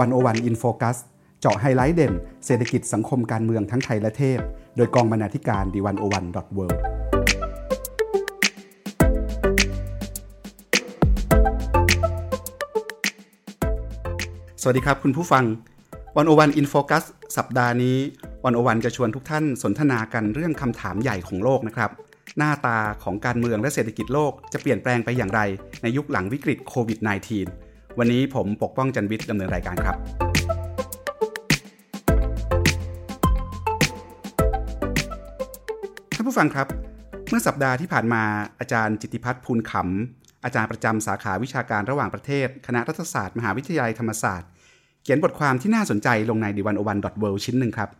One O One In Focus เจาะไฮไลท์เด่น เศรษฐกิจสังคมการเมืองทั้งไทยและเทศ โดยกองบรรณาธิการ The One O One dot World สวัสดีครับคุณผู้ฟัง One O One In Focus สัปดาห์นี้ One O One จะชวนทุกท่านสนทนากันเรื่องคำถามใหญ่ของโลกนะครับ หน้าตาของการเมืองและเศรษฐกิจโลกจะเปลี่ยนแปลงไปอย่างไร ในยุคหลังวิกฤตโควิด -19 วันนี้ผมปกป้องจันวิทย์ดำเนินรายการครับ ท่านผู้ฟังครับ เมื่อสัปดาห์ที่ผ่านมาอาจารย์จิติพัฒน์ภูลขำอาจารย์ประจำสาขาวิชาการระหว่างประเทศ คณะรัฐศาสตร์ มหาวิทยาลัยธรรมศาสตร์ เขียนบทความที่น่าสนใจลงใน d 1 o 1 w o r l d ชิ้นหนึ่งครับ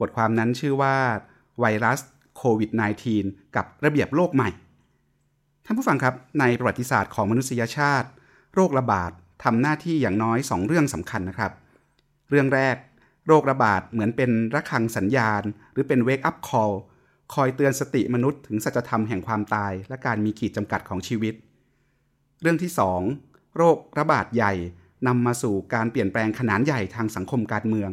บทความนั้นชื่อว่าไวรัสโควิด -19 กับระเบียบโลกใหม่ ท่านผู้ฟังครับในประวัติศาสตร์ของมนุษยชาติ โรคระบาด ทำหน้าที่อย่างน้อย 2 เรื่องสำคัญนะครับ เรื่องแรก โรคระบาดเหมือนเป็นระฆังสัญญาณ หรือเป็น wake up call คอยเตือนสติมนุษย์ถึงสัจธรรมแห่งความตาย และการมีขีดจำกัดของชีวิต เรื่องที่ 2 โรคระบาดใหญ่นำมาสู่การเปลี่ยนแปลงขนาดใหญ่ทางสังคมการเมือง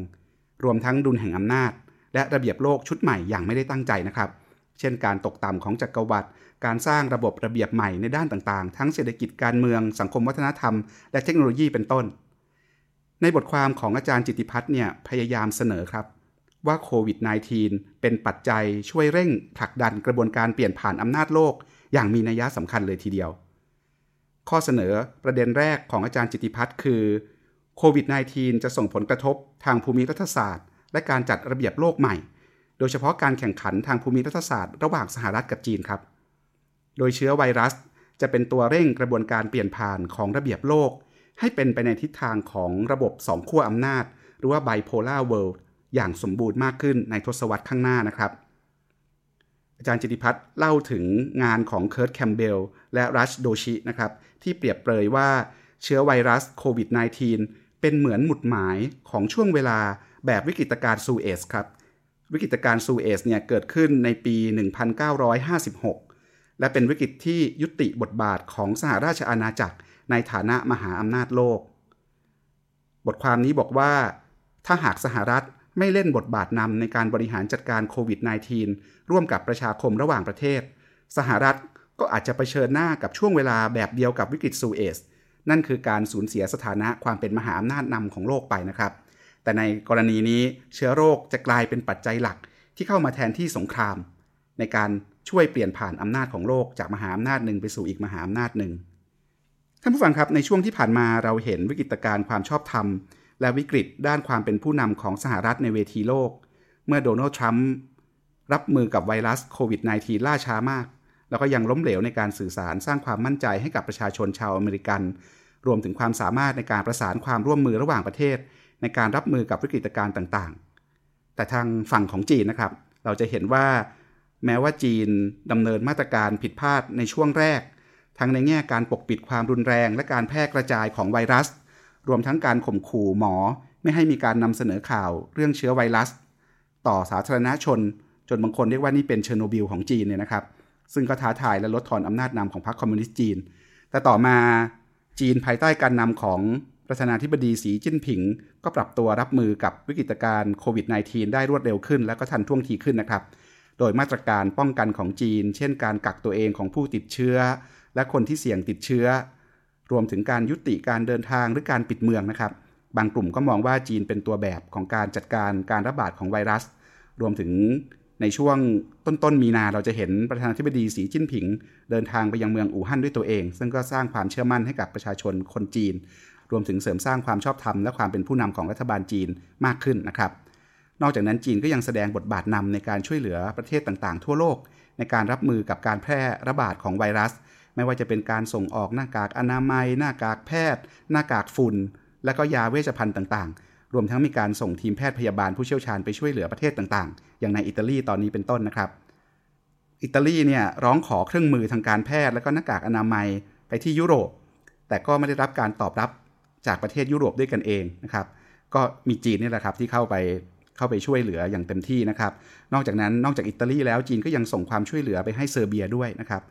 รวมทั้งดุลแห่งอำนาจ และระเบียบโลกชุดใหม่อย่างไม่ได้ตั้งใจนะครับ เช่นการตกต่ำของจักรวรรดิ การสร้างระบบระเบียบใหม่ในด้านต่างๆ ทั้งเศรษฐกิจการเมืองสังคมวัฒนธรรม และเทคโนโลยีเป็นต้น ในบทความของอาจารย์จิติพัฒน์เนี่ยพยายามเสนอครับ ว่าโควิด -19 เป็นปัจจัยช่วยเร่งผลักดันกระบวนการเปลี่ยนผ่านอำนาจโลก อย่างมีนัยสำคัญเลยทีเดียว ข้อเสนอประเด็นแรกของอาจารย์จิติพัฒน์คือโควิด -19 จะส่งผลกระทบทางภูมิรัฐศาสตร์ และการจัดระเบียบโลกใหม่ โดยเฉพาะการแข่งขันทางภูมิรัฐศาสตร์ ระหว่างสหรัฐกับจีนครับ โดยเชื้อไวรัส จะเป็นตัวเร่งกระบวนการเปลี่ยนผ่านของระเบียบโลก ให้เป็นไปในทิศทางของระบบสองขั้วอำนาจ หรือว่า bipolar world อย่างสมบูรณ์มากขึ้นในทศวรรษข้างหน้านะครับ อาจารย์จิติพัฒน์เล่าถึงงานของ Kurt Campbellและรัชโดชินะครับที่เปรียบเปรยว่าเชื้อไวรัสโควิด -19 เป็นเหมือนหมุดหมายของช่วงเวลาแบบวิกฤตการณ์ซูเอสครับ วิกฤตการณ์ซูเอสเนี่ยเกิดขึ้นในปี 1956 และเป็นวิกฤตที่ยุติบทบาทของสหราชอาณาจักรในฐานะมหาอำนาจโลก บทความนี้บอกว่า ถ้าหากสหรัฐไม่เล่นบทบาทนำในการบริหารจัดการโควิด -19 ร่วมกับประชาคมระหว่างประเทศ สหรัฐก็อาจจะไปเชิญหน้ากับช่วงเวลาแบบเดียวกับวิกฤตซูเอส นั่นคือการสูญเสียสถานะความเป็นมหาอำนาจนำของโลกไปนะครับ แต่ในกรณีนี้เชื้อโรคจะกลายเป็นปัจจัยหลักที่เข้ามาแทนที่สงคราม ในการ ช่วยเปลี่ยนผ่านอำนาจของโลกจากมหาอำนาจหนึ่งไปสู่อีกมหาอำนาจหนึ่งท่านผู้ฟังครับในช่วงที่ผ่านมาเราเห็นวิกฤตการณ์ความชอบธรรม และวิกฤตด้านความเป็นผู้นำของสหรัฐในเวทีโลก เมื่อโดนัลด์ทรัมป์รับมือกับไวรัสโควิด -19 ล่าช้ามาก แล้วก็ยังล้มเหลวในการสื่อสารสร้างความมั่นใจให้กับประชาชนชาวอเมริกัน รวมถึงความสามารถในการประสานความร่วมมือระหว่างประเทศ ในการรับมือกับวิกฤตการณ์ต่างๆ แต่ทางฝั่งของจีนนะครับ เราจะเห็นว่า แม้ว่าจีนดำเนินมาตรการผิดพลาดในช่วงแรก ทั้งในแง่การปกปิดความรุนแรงและการแพร่กระจายของไวรัส รวมทั้งการข่มขู่หมอ ไม่ให้มีการนำเสนอข่าวเรื่องเชื้อไวรัส ต่อสาธารณชน จนบางคนเรียกว่านี่เป็นเชอร์โนบิลของจีนเนี่ยนะครับ ซึ่งก็ท้าทายและลดทอนอำนาจนำของพรรคคอมมิวนิสต์จีน แต่ต่อมาจีนภายใต้การนำของประธานาธิบดีสีจิ้นผิง ก็ปรับตัวรับมือกับวิกฤตการณ์โควิด -19 ได้รวดเร็วขึ้น และก็ทันท่วงทีขึ้นนะครับ โดยมาตรการป้องกันของจีน เช่นการกักตัวเองของผู้ติดเชื้อ และคนที่เสี่ยงติดเชื้อ รวมถึงการยุติการเดินทางหรือการปิดเมืองนะครับ บางกลุ่มก็มองว่าจีนเป็นตัวแบบของการจัดการการระบาดของไวรัส รวมถึงในช่วงต้นต้นมีนาเราจะเห็นประธานาธิบดีสีจิ้นผิง เดินทางไปยังเมืองอู่ฮั่นด้วยตัวเอง ซึ่งก็สร้างความเชื่อมั่นให้กับประชาชนคนจีน รวมถึงเสริมสร้างความชอบธรรมและความเป็นผู้นำของรัฐบาลจีนมากขึ้นนะครับ นอกจากนั้นจีนก็ยังแสดงบทบาทนำในการช่วยเหลือประเทศต่างๆ ทั่วโลก ในการรับมือกับการแพร่ระบาดของไวรัส ไม่ว่าจะเป็นการส่งออกหน้ากากอนามัย หน้ากากแพทย์ หน้ากากฝุ่น และก็ยาเวชภัณฑ์ต่างๆ รวมทั้งมีการส่งทีมแพทย์พยาบาลผู้เชี่ยวชาญไปช่วยเหลือประเทศต่างๆ อย่างในอิตาลีตอนนี้เป็นต้นนะครับ อิตาลีเนี่ยร้องขอเครื่องมือทางการแพทย์และก็หน้ากากอนามัยไปที่ยุโรป แต่ก็ไม่ได้รับการตอบรับจากประเทศยุโรปด้วยกันเองนะครับ ก็มีจีนนี่แหละครับที่เข้าไป เข้าไปช่วยเหลืออย่างเต็มที่นะครับ นอกจากนั้นนอกจากอิตาลีแล้วจีนก็ยังส่งความช่วยเหลือไปให้เซอร์เบียด้วยนะครับ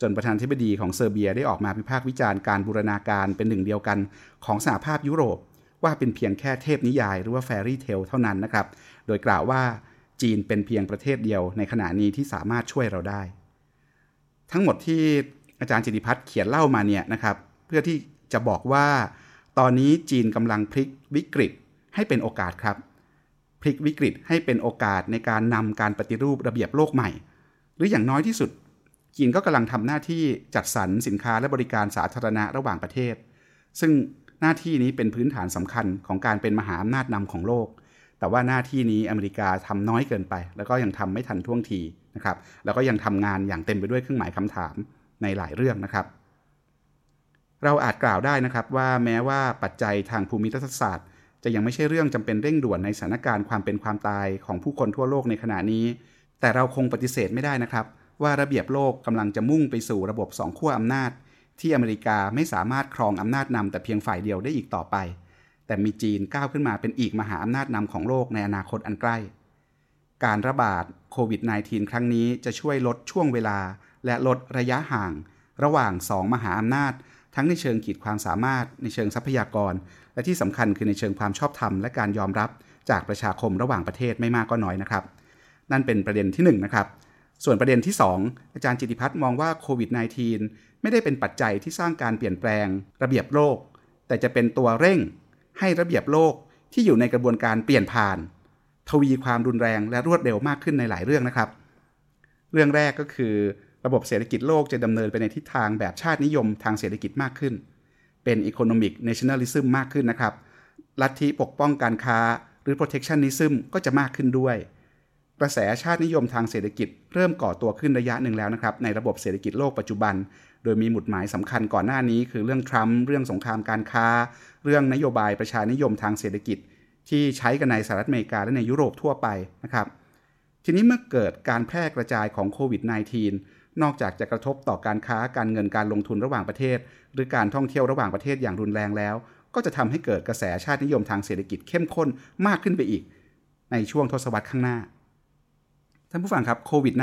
จนประธานาธิบดีของเซอร์เบียได้ออกมาพิพากษ์วิจารณ์การบูรณาการเป็นหนึ่งเดียวกันของสหภาพยุโรป ว่าเป็นเพียงแค่เทพนิยายหรือว่าแฟรี่เทลเท่านั้นนะครับ โดยกล่าวว่าจีนเป็นเพียงประเทศเดียวในขณะนี้ที่สามารถช่วยเราได้ ทั้งหมดที่อาจารย์จิติพัฒน์เขียนเล่ามาเนี่ยนะครับ เพื่อที่จะบอกว่า ตอนนี้จีนกำลังพลิกวิกฤตให้เป็นโอกาสครับ พลิกวิกฤตให้เป็นโอกาสในการนำการปฏิรูประเบียบโลกใหม่ หรืออย่างน้อยที่สุดจีนก็กำลังทำหน้าที่จัดสรรสินค้าและบริการสาธารณะระหว่างประเทศ ซึ่งหน้าที่นี้เป็นพื้นฐานสำคัญของการเป็นมหาอำนาจนำของโลก แต่ว่าหน้าที่นี้อเมริกาทำน้อยเกินไป แล้วก็ยังทำไม่ทันท่วงทีนะครับ แล้วก็ยังทำงานอย่างเต็มไปด้วยเครื่องหมายคำถามในหลายเรื่องนะครับ เราอาจกล่าวได้นะครับว่าแม้ว่าปัจจัยทางภูมิรัฐศาสตร์ จะยังไม่ใช่เรื่องจำเป็นเร่งด่วนในสถานการณ์ความเป็นความตายของผู้คนทั่วโลกในขณะนี้ แต่เราคงปฏิเสธไม่ได้นะครับ ว่าระเบียบโลกกำลังจะมุ่งไปสู่ระบบสองขั้วอำนาจ ที่อเมริกาไม่สามารถครองอำนาจนำแต่เพียงฝ่ายเดียวได้อีกต่อไป แต่มีจีนก้าวขึ้นมาเป็นอีกมหาอำนาจนำของโลกในอนาคตอันใกล้การระบาดโควิด -19 ครั้งนี้จะช่วยลดช่วงเวลา และลดระยะห่าง ระหว่างสองมหาอำนาจ ทั้งในเชิงขีดความสามารถในเชิงทรัพยากร และที่สำคัญคือในเชิงความชอบธรรมและการยอมรับจากประชาคมระหว่างประเทศไม่มากก็น้อยนะครับ นั่นเป็นประเด็นที่1นนะครับ ส่วนประเด็นที่ 2 อาจารย์จิติพัฒน์มองว่าโควิด -19 ไม่ได้เป็นปัจจัยที่สร้างการเปลี่ยนแปลง ระเบียบโลก แต่จะเป็นตัวเร่ง ให้ระเบียบโลกที่อยู่ในกระบวนการเปลี่ยนผ่าน ทวีความรุนแรงและรวดเร็วมากขึ้นในหลายเรื่องนะครับ เรื่องแรกก็คือ ระบบเศรษฐกิจโลกจะดำเนินไปในทิศทางแบบชาตินิยมทางเศรษฐกิจมากขึ้น เป็น economic nationalism มากขึ้นนะครับ ลัทธิปกป้องการค้าหรือ protectionism ก็จะมากขึ้นด้วย กระแสชาตินิยมทางเศรษฐกิจ เริ่มก่อตัวขึ้นระยะหนึ่งแล้วนะครับ ในระบบเศรษฐกิจโลกปัจจุบัน โดยมีหมุดหมายสำคัญก่อนหน้านี้ คือเรื่องทรัมป์เรื่องสงครามการค้า เรื่องนโยบายประชานิยมทางเศรษฐกิจ ที่ใช้กันในสหรัฐอเมริกาและในยุโรปทั่วไปนะครับทีนี้เมื่อเกิดการแพร่กระจายของโควิด -19 นอกจากจะกระทบต่อการค้าการเงินการลงทุนระหว่างประเทศ หรือการท่องเที่ยวระหว่างประเทศอย่างรุนแรงแล้ว ก็จะทำให้เกิดกระแสชาตินิยมทางเศรษฐกิจเข้มข้นมากขึ้นไปอีก ในช่วงทศวรรษข้างหน้า ท่านผู้ฟังครับโควิด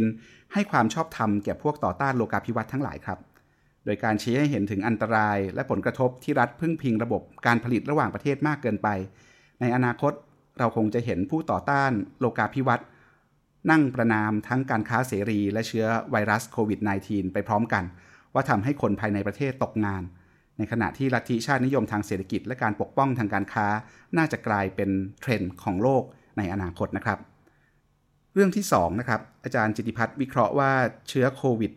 -19 ให้ความชอบธรรมแก่พวกต่อต้านโลกาภิวัตน์ทั้งหลายครับ โดยการชี้ให้เห็นถึงอันตรายและผลกระทบที่รัฐพึ่งพิงระบบการผลิตระหว่างประเทศมากเกินไป ในอนาคตเราคงจะเห็นผู้ต่อต้านโลกาภิวัตน์ นั่งประนามทั้งการค้าเสรี และเชื้อไวรัสโควิด -19 ไปพร้อมกัน ว่าทำให้คนภายในประเทศตกงาน ในขณะที่ลัทธิชาตินิยมทางเศรษฐกิจ และการปกป้องทางการค้า น่าจะกลายเป็นเทรนด์ของโลกในอนาคตนะครับ เรื่องที่2นะครับอาจารย์จิติพัฒน์วิเคราะห์ว่าเชื้อโควิด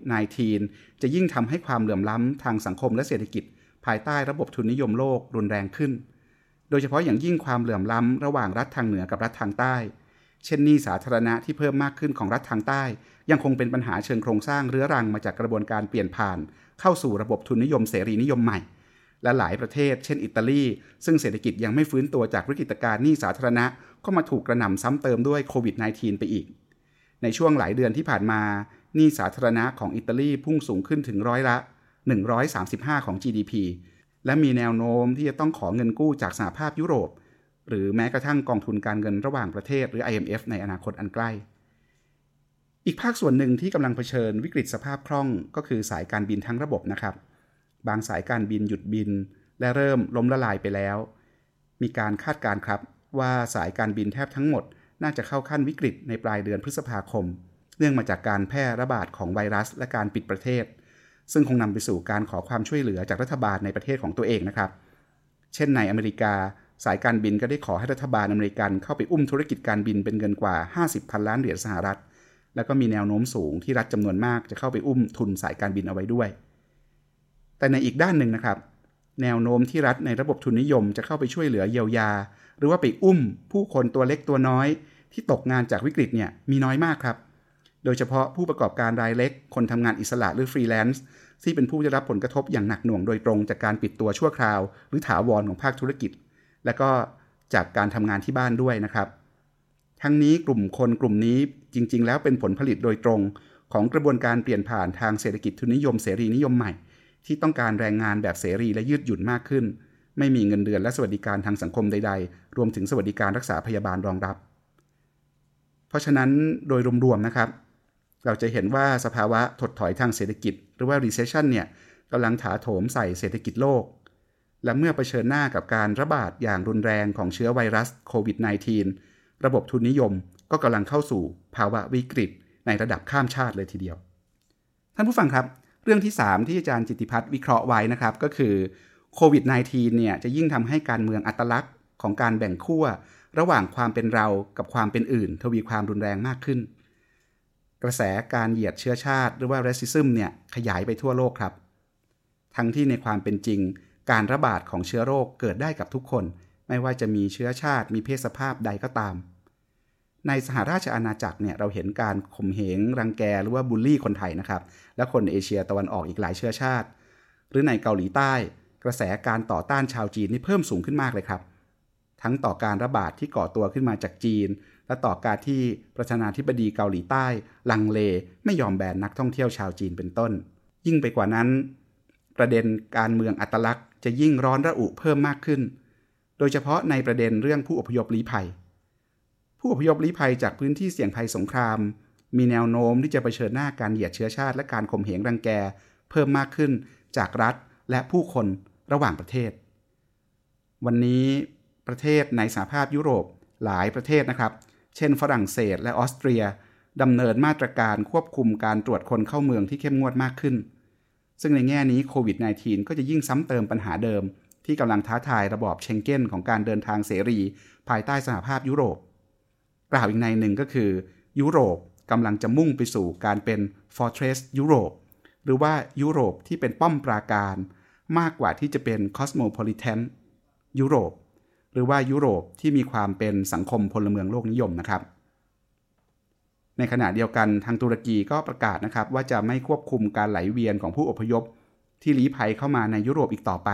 -19 จะยิ่งทำให้ความเหลื่อมล้ำทางสังคมและเศรษฐกิจ ภายใต้ระบบทุนนิยมโลกรุนแรงขึ้น โดยเฉพาะอย่างยิ่งความเหลื่อมล้ำระหว่างรัฐทางเหนือกับรัฐทางใต้ เช่นหนี้สาธารณะที่เพิ่มมากขึ้นของรัฐทางใต้ ยังคงเป็นปัญหาเชิงโครงสร้างเรื้อรังมาจากกระบวนการเปลี่ยนผ่าน เข้าสู่ระบบทุนนิยมเสรีนิยมใหม่ และหลายประเทศ เช่นอิตาลีซึ่งเศรษฐกิจยังไม่ฟื้นตัวจากวิกฤตการณ์หนี้สาธารณะ ก็มาถูกกระหน่ำซ้ำเติมด้วยโควิด -19 ไปอีก ในช่วงหลายเดือนที่ผ่านมาหนี้สาธารณะของอิตาลีพุ่งสูงขึ้นถึงร้อยละ 135 ของ GDP และมีแนวโน้มที่จะต้องขอเงินกู้จากสหภาพยุโรป หรือแม้กระทั่งกองทุนการเงินระหว่างประเทศหรือ IMF ในอนาคตอันใกล้ อีกภาคส่วนหนึ่งที่กำลังเผชิญวิกฤตสภาพคล่องก็คือสายการบินทั้งระบบนะครับ บางสายการบินหยุดบิน และเริ่มล้มละลายไปแล้ว มีการคาดการครับว่าสายการบินแทบทั้งหมด น่าจะเข้าขั้นวิกฤตในปลายเดือนพฤษภาคม เนื่องมาจากการแพร่ระบาดของไวรัส และการปิดประเทศ ซึ่งคงนำไปสู่การขอความช่วยเหลือจากรัฐบาลในประเทศของตัวเองนะครับ เช่นในอเมริกา สายการบินก็ได้ขอให้รัฐบาลอเมริกันเข้าไปอุ้มธุรกิจการบินเป็นเงินกว่า 50พันล้านเหรียญสหรัฐ แล้วก็มีแนวโน้มสูงที่รัฐจำนวนมากจะเข้าไปอุ้มทุนสายการบินเอาไว้ด้วย แต่ในอีกด้านหนึ่งนะครับ แนวโน้มที่รัฐในระบบทุนนิยมจะเข้าไปช่วยเหลือเยียวยา หรือว่าไปอุ้มผู้คนตัวเล็กตัวน้อย ที่ตกงานจากวิกฤตเนี่ยมีน้อยมากครับ โดยเฉพาะผู้ประกอบการรายเล็ก คนทำงานอิสระหรือฟรีแลนซ์ที่เป็นผู้ได้รับผลกระทบอย่างหนักหน่วงโดยตรงจากการปิดตัวชั่วคราว หรือถาวรของภาคธุรกิจ และก็จากการทำงานที่บ้านด้วยนะครับ ทั้งนี้กลุ่มคนกลุ่มนี้จริง ๆ แล้วเป็นผลผลิตโดยตรง ของกระบวนการเปลี่ยนผ่านทางเศรษฐกิจทุนนิยมเสรีนิยมใหม่ ที่ต้องการแรงงานแบบเสรีและยืดหยุ่นมากขึ้น ไม่มีเงินเดือนและสวัสดิการทางสังคมใด ๆ รวมถึงสวัสดิการรักษาพยาบาลรองรับ เพราะฉะนั้นโดยรวมๆนะครับ เราจะเห็นว่าสภาวะถดถอยทางเศรษฐกิจ หรือว่า recession เนี่ยกำลังถาโถมใส่เศรษฐกิจโลก และเมื่อเผชิญหน้ากับการระบาดอย่างรุนแรงของเชื้อไวรัสโควิด -19 ระบบทุนนิยมก็กำลังเข้าสู่ภาวะวิกฤตในระดับข้ามชาติเลยทีเดียว ท่านผู้ฟังครับ เรื่องที่ 3 ที่อาจารย์จิติพัฒน์วิเคราะห์ไว้นะครับ ก็คือโควิด -19 เนี่ยจะยิ่งทำให้การเมืองอัตลักษณ์ของการแบ่งขั้วระหว่างความเป็นเรากับความเป็นอื่น ทวีความรุนแรงมากขึ้น กระแสการเหยียดเชื้อชาติหรือว่า racism เนี่ยขยายไปทั่วโลกครับ ทั้งที่ในความเป็นจริง การระบาดของเชื้อโรคเกิดได้กับทุกคน ไม่ว่าจะมีเชื้อชาติมีเพศสภาพใดก็ตาม ในสหราชอาณาจักรเนี่ยเราเห็นการข่มเหงรังแกหรือว่าบูลลี่คนไทยนะครับ และคนเอเชียตะวันออกอีกหลายเชื้อชาติ หรือในเกาหลีใต้ กระแสการต่อต้านชาวจีนนี่เพิ่มสูงขึ้นมากเลยครับ ทั้งต่อการระบาดที่ก่อตัวขึ้นมาจากจีน และต่อการที่ประธานาธิบดีเกาหลีใต้ ลังเล ไม่ยอมแบนนักท่องเที่ยวชาวจีนเป็นต้น ยิ่งไปกว่านั้น ประเด็นการเมืองอัตลักษณ์จะยิ่งร้อนระอุเพิ่มมากขึ้น โดยเฉพาะในประเด็นเรื่องผู้อพยพลี้ภัย ผู้อพยพลี้ภัยจากพื้นที่เสี่ยงภัยสงคราม มีแนวโน้มที่จะเผชิญหน้าการเหยียดเชื้อชาติ และการข่มเหงรังแก เพิ่มมากขึ้นจากรัฐและผู้คนระหว่างประเทศ วันนี้ประเทศในสหภาพยุโรปหลายประเทศนะครับ เช่น ฝรั่งเศสและออสเตรียดำเนินมาตรการควบคุมการตรวจคนเข้าเมืองที่เข้มงวดมากขึ้น ซึ่งในแง่นี้โควิด -19 ก็จะยิ่งซ้ำเติมปัญหาเดิม ที่กำลังท้าทายระบอบเชงเก้นของการเดินทางเสรี ภายใต้สหภาพยุโรป กล่าวอีกในหนึ่งก็คือ ยุโรปกำลังจะมุ่งไปสู่การเป็น Fortress ยุโรป หรือว่ายุโรปที่เป็นป้อมปราการ มากกว่าที่จะเป็น Cosmopolitan ยุโรป หรือว่ายุโรปที่มีความเป็นสังคมพลเมืองโลกนิยมนะครับ ในขณะเดียวกันทางตุรกีก็ประกาศนะครับว่าจะไม่ควบคุมการไหลเวียนของผู้อพยพ ที่ลี้ภัยเข้ามาในยุโรปอีกต่อไป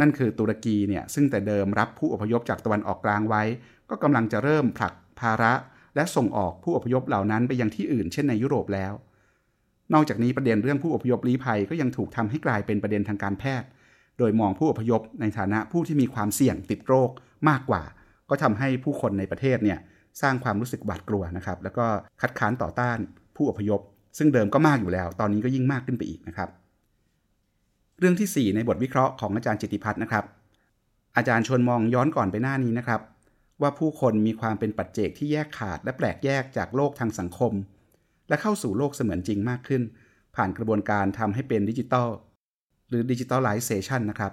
นั่นคือตุรกีเนี่ยซึ่งแต่เดิมรับผู้อพยพจากตะวันออกกลางไว้ ก็กำลังจะเริ่มผลักภาระ และส่งออกผู้อพยพเหล่านั้นไปยังที่อื่น เช่นในยุโรปแล้ว นอกจากนี้ประเด็นเรื่องผู้อพยพลี้ภัยก็ยังถูกทำให้กลายเป็นประเด็นทางการแพทย์ โดยมองผู้อพยพในฐานะผู้ที่มีความเสี่ยงติดโรคมากกว่า ก็ทำให้ผู้คนในประเทศเนี่ย สร้างความรู้สึกหวาดกลัวนะครับ แล้วก็คัดค้านต่อต้านผู้อพยพ ซึ่งเดิมก็มากอยู่แล้ว ตอนนี้ก็ยิ่งมากขึ้นไปอีกนะครับ เรื่องที่ 4 ในบทวิเคราะห์ของอาจารย์จิติพัฒน์นะครับ อาจารย์ชวนมองย้อนก่อนไปหน้านี้นะครับ ว่าผู้คนมีความเป็นปัจเจกที่แยกขาด และแปลกแยกจากโลกทางสังคม และเข้าสู่โลกเสมือนจริงมากขึ้น ผ่านกระบวนการทำให้เป็นดิจิตอลหรือดิจิทัลไลเซชันนะครับ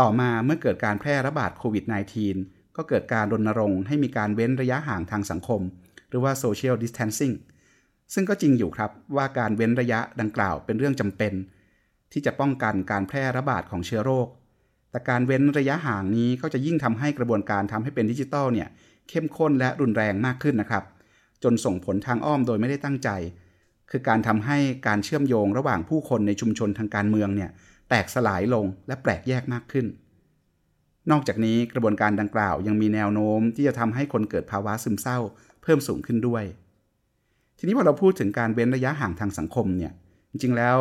ต่อมาเมื่อเกิดการแพร่ระบาดโควิด -19 ก็เกิดการรณรงค์ให้มีการเว้นระยะห่างทางสังคม หรือว่า social distancing ซึ่งก็จริงอยู่ครับว่าการเว้นระยะดังกล่าวเป็นเรื่องจำเป็น ที่จะป้องกันการแพร่ระบาดของเชื้อโรค แต่การเว้นระยะห่างนี้ก็จะยิ่งทำให้กระบวนการทำให้เป็นดิจิทัลเนี่ยเข้มข้นและรุนแรงมากขึ้นนะครับ จนส่งผลทางอ้อมโดยไม่ได้ตั้งใจ คือการทำให้การเชื่อมโยงระหว่างผู้คนในชุมชนทางการเมืองเนี่ยแตกสลายลงและแปลกแยกมากขึ้น นอกจากนี้กระบวนการดังกล่าวยังมีแนวโน้มที่จะทำให้คนเกิดภาวะซึมเศร้า เพิ่มสูงขึ้นด้วย ทีนี้พอเราพูดถึงการเว้นระยะห่างทางสังคมเนี่ยจริงๆแล้ว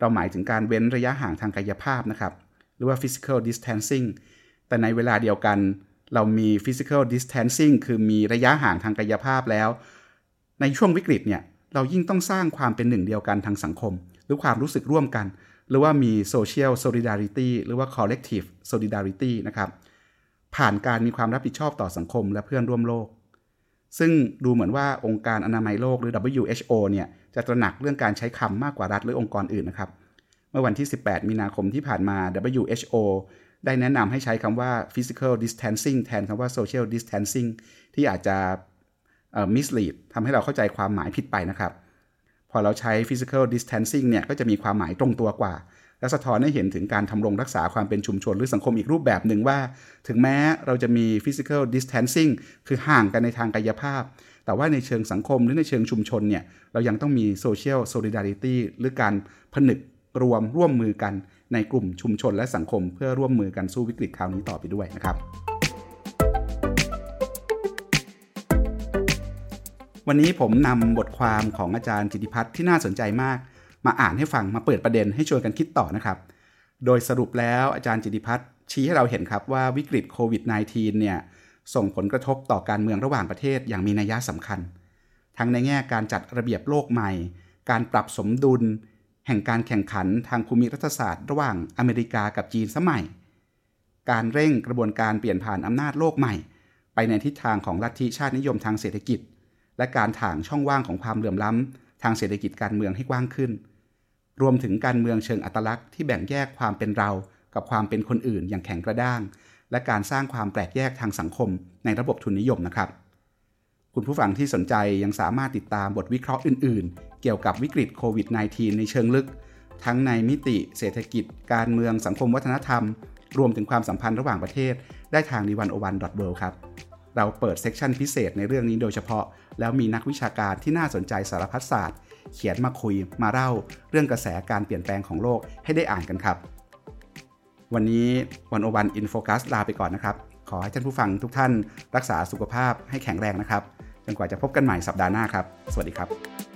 เราหมายถึงการเว้นระยะห่างทางกายภาพนะครับหรือว่า physical distancing แต่ในเวลาเดียวกัน เรามี physical distancing คือมีระยะห่างทางกายภาพแล้ว ในช่วงวิกฤตเนี่ยเรายิ่งต้องสร้างความเป็นหนึ่งเดียวกันทางสังคม หรือความรู้สึกร่วมกัน หรือว่ามี social solidarity หรือว่า collective solidarity นะครับ ผ่านการมีความรับผิดชอบต่อสังคมและเพื่อนร่วมโลก ซึ่งดูเหมือนว่าองค์การอนามัยโลกหรือ WHO เนี่ย จะตระหนักเรื่องการใช้คำมากกว่ารัฐหรือองค์กรอื่นนะครับ เมื่อวันที่ 18 มีนาคมที่ผ่านมา WHO ได้แนะนำให้ใช้คำว่า physical distancing แทนคำว่า social distancing ที่อาจจะมิสลีดทำให้เราเข้าใจความหมายผิดไปนะครับ พอเราใช้ physical distancing เนี่ยก็จะมีความหมายตรงตัวกว่า และสะท้อนให้เห็นถึงการทำรงรักษาความเป็นชุมชนหรือสังคมอีกรูปแบบหนึ่งว่า ถึงแม้เราจะมี physical distancing คือห่างกันในทางกายภาพ แต่ว่าในเชิงสังคมหรือในเชิงชุมชนเนี่ยเรายังต้องมี social solidarity หรือการผนึกรวมร่วมมือกันในกลุ่มชุมชนและสังคม เพื่อร่วมมือกันสู้วิกฤตคราวนี้ต่อไปด้วยนะครับ วันนี้ผมนำบทความของอาจารย์จิติพัฒน์ที่น่าสนใจมาก มาอ่านให้ฟังมาเปิดประเด็นให้ชวนกันคิดต่อนะครับ โดยสรุปแล้วอาจารย์จิติพัฒน์ชี้ให้เราเห็นครับว่าวิกฤตโควิด -19 เนี่ยส่งผลกระทบต่อการเมืองระหว่างประเทศอย่างมีนัยสำคัญ ทั้งในแง่การจัดระเบียบโลกใหม่ การปรับสมดุล แห่งการแข่งขันทางภูมิรัฐศาสตร์ ระหว่างอเมริกากับจีนสมัย การเร่งกระบวนการเปลี่ยนผ่านอำนาจโลกใหม่ ไปในทิศทางของลัทธิชาตินิยมทางเศรษฐกิจ และการถ่างช่องว่างของความเหลื่อมล้ำ ทางเศรษฐกิจการเมืองให้กว้างขึ้น รวมถึงการเมืองเชิงอัตลักษณ์ที่แบ่งแยกความเป็นเรา กับความเป็นคนอื่นอย่างแข็งกระด้าง และการสร้างความแปลกแยกทางสังคมในระบบทุนนิยมนะครับ คุณผู้ฟังที่สนใจยังสามารถติดตามบทวิเคราะห์อื่น ๆ เกี่ยวกับวิกฤตโควิด -19 ในเชิงลึก ทั้งในมิติเศรษฐกิจ การเมืองสังคมวัฒนธรรม รวมถึงความสัมพันธ์ระหว่างประเทศ ได้ทางนิวันโอวันดอทเครับ เราเปิดเซกชันพิเศษในเรื่องนี้โดยเฉพาะ แล้วมีนักวิชาการที่น่าสนใจสารพัดศาสตร์ เขียนมาคุยมาเล่าเรื่องกระแสการเปลี่ยนแปลงของโลกให้ได้อ่านกันครับ วันนี้วันโอวันอินโฟคัสลาไปก่อนนะครับ ขอให้ท่านผู้ฟังทุกท่านรักษาสุขภาพให้แข็งแรงนะครับจนกว่าจะพบกันใหม่สัปดาห์หน้าครับ สวัสดีครับ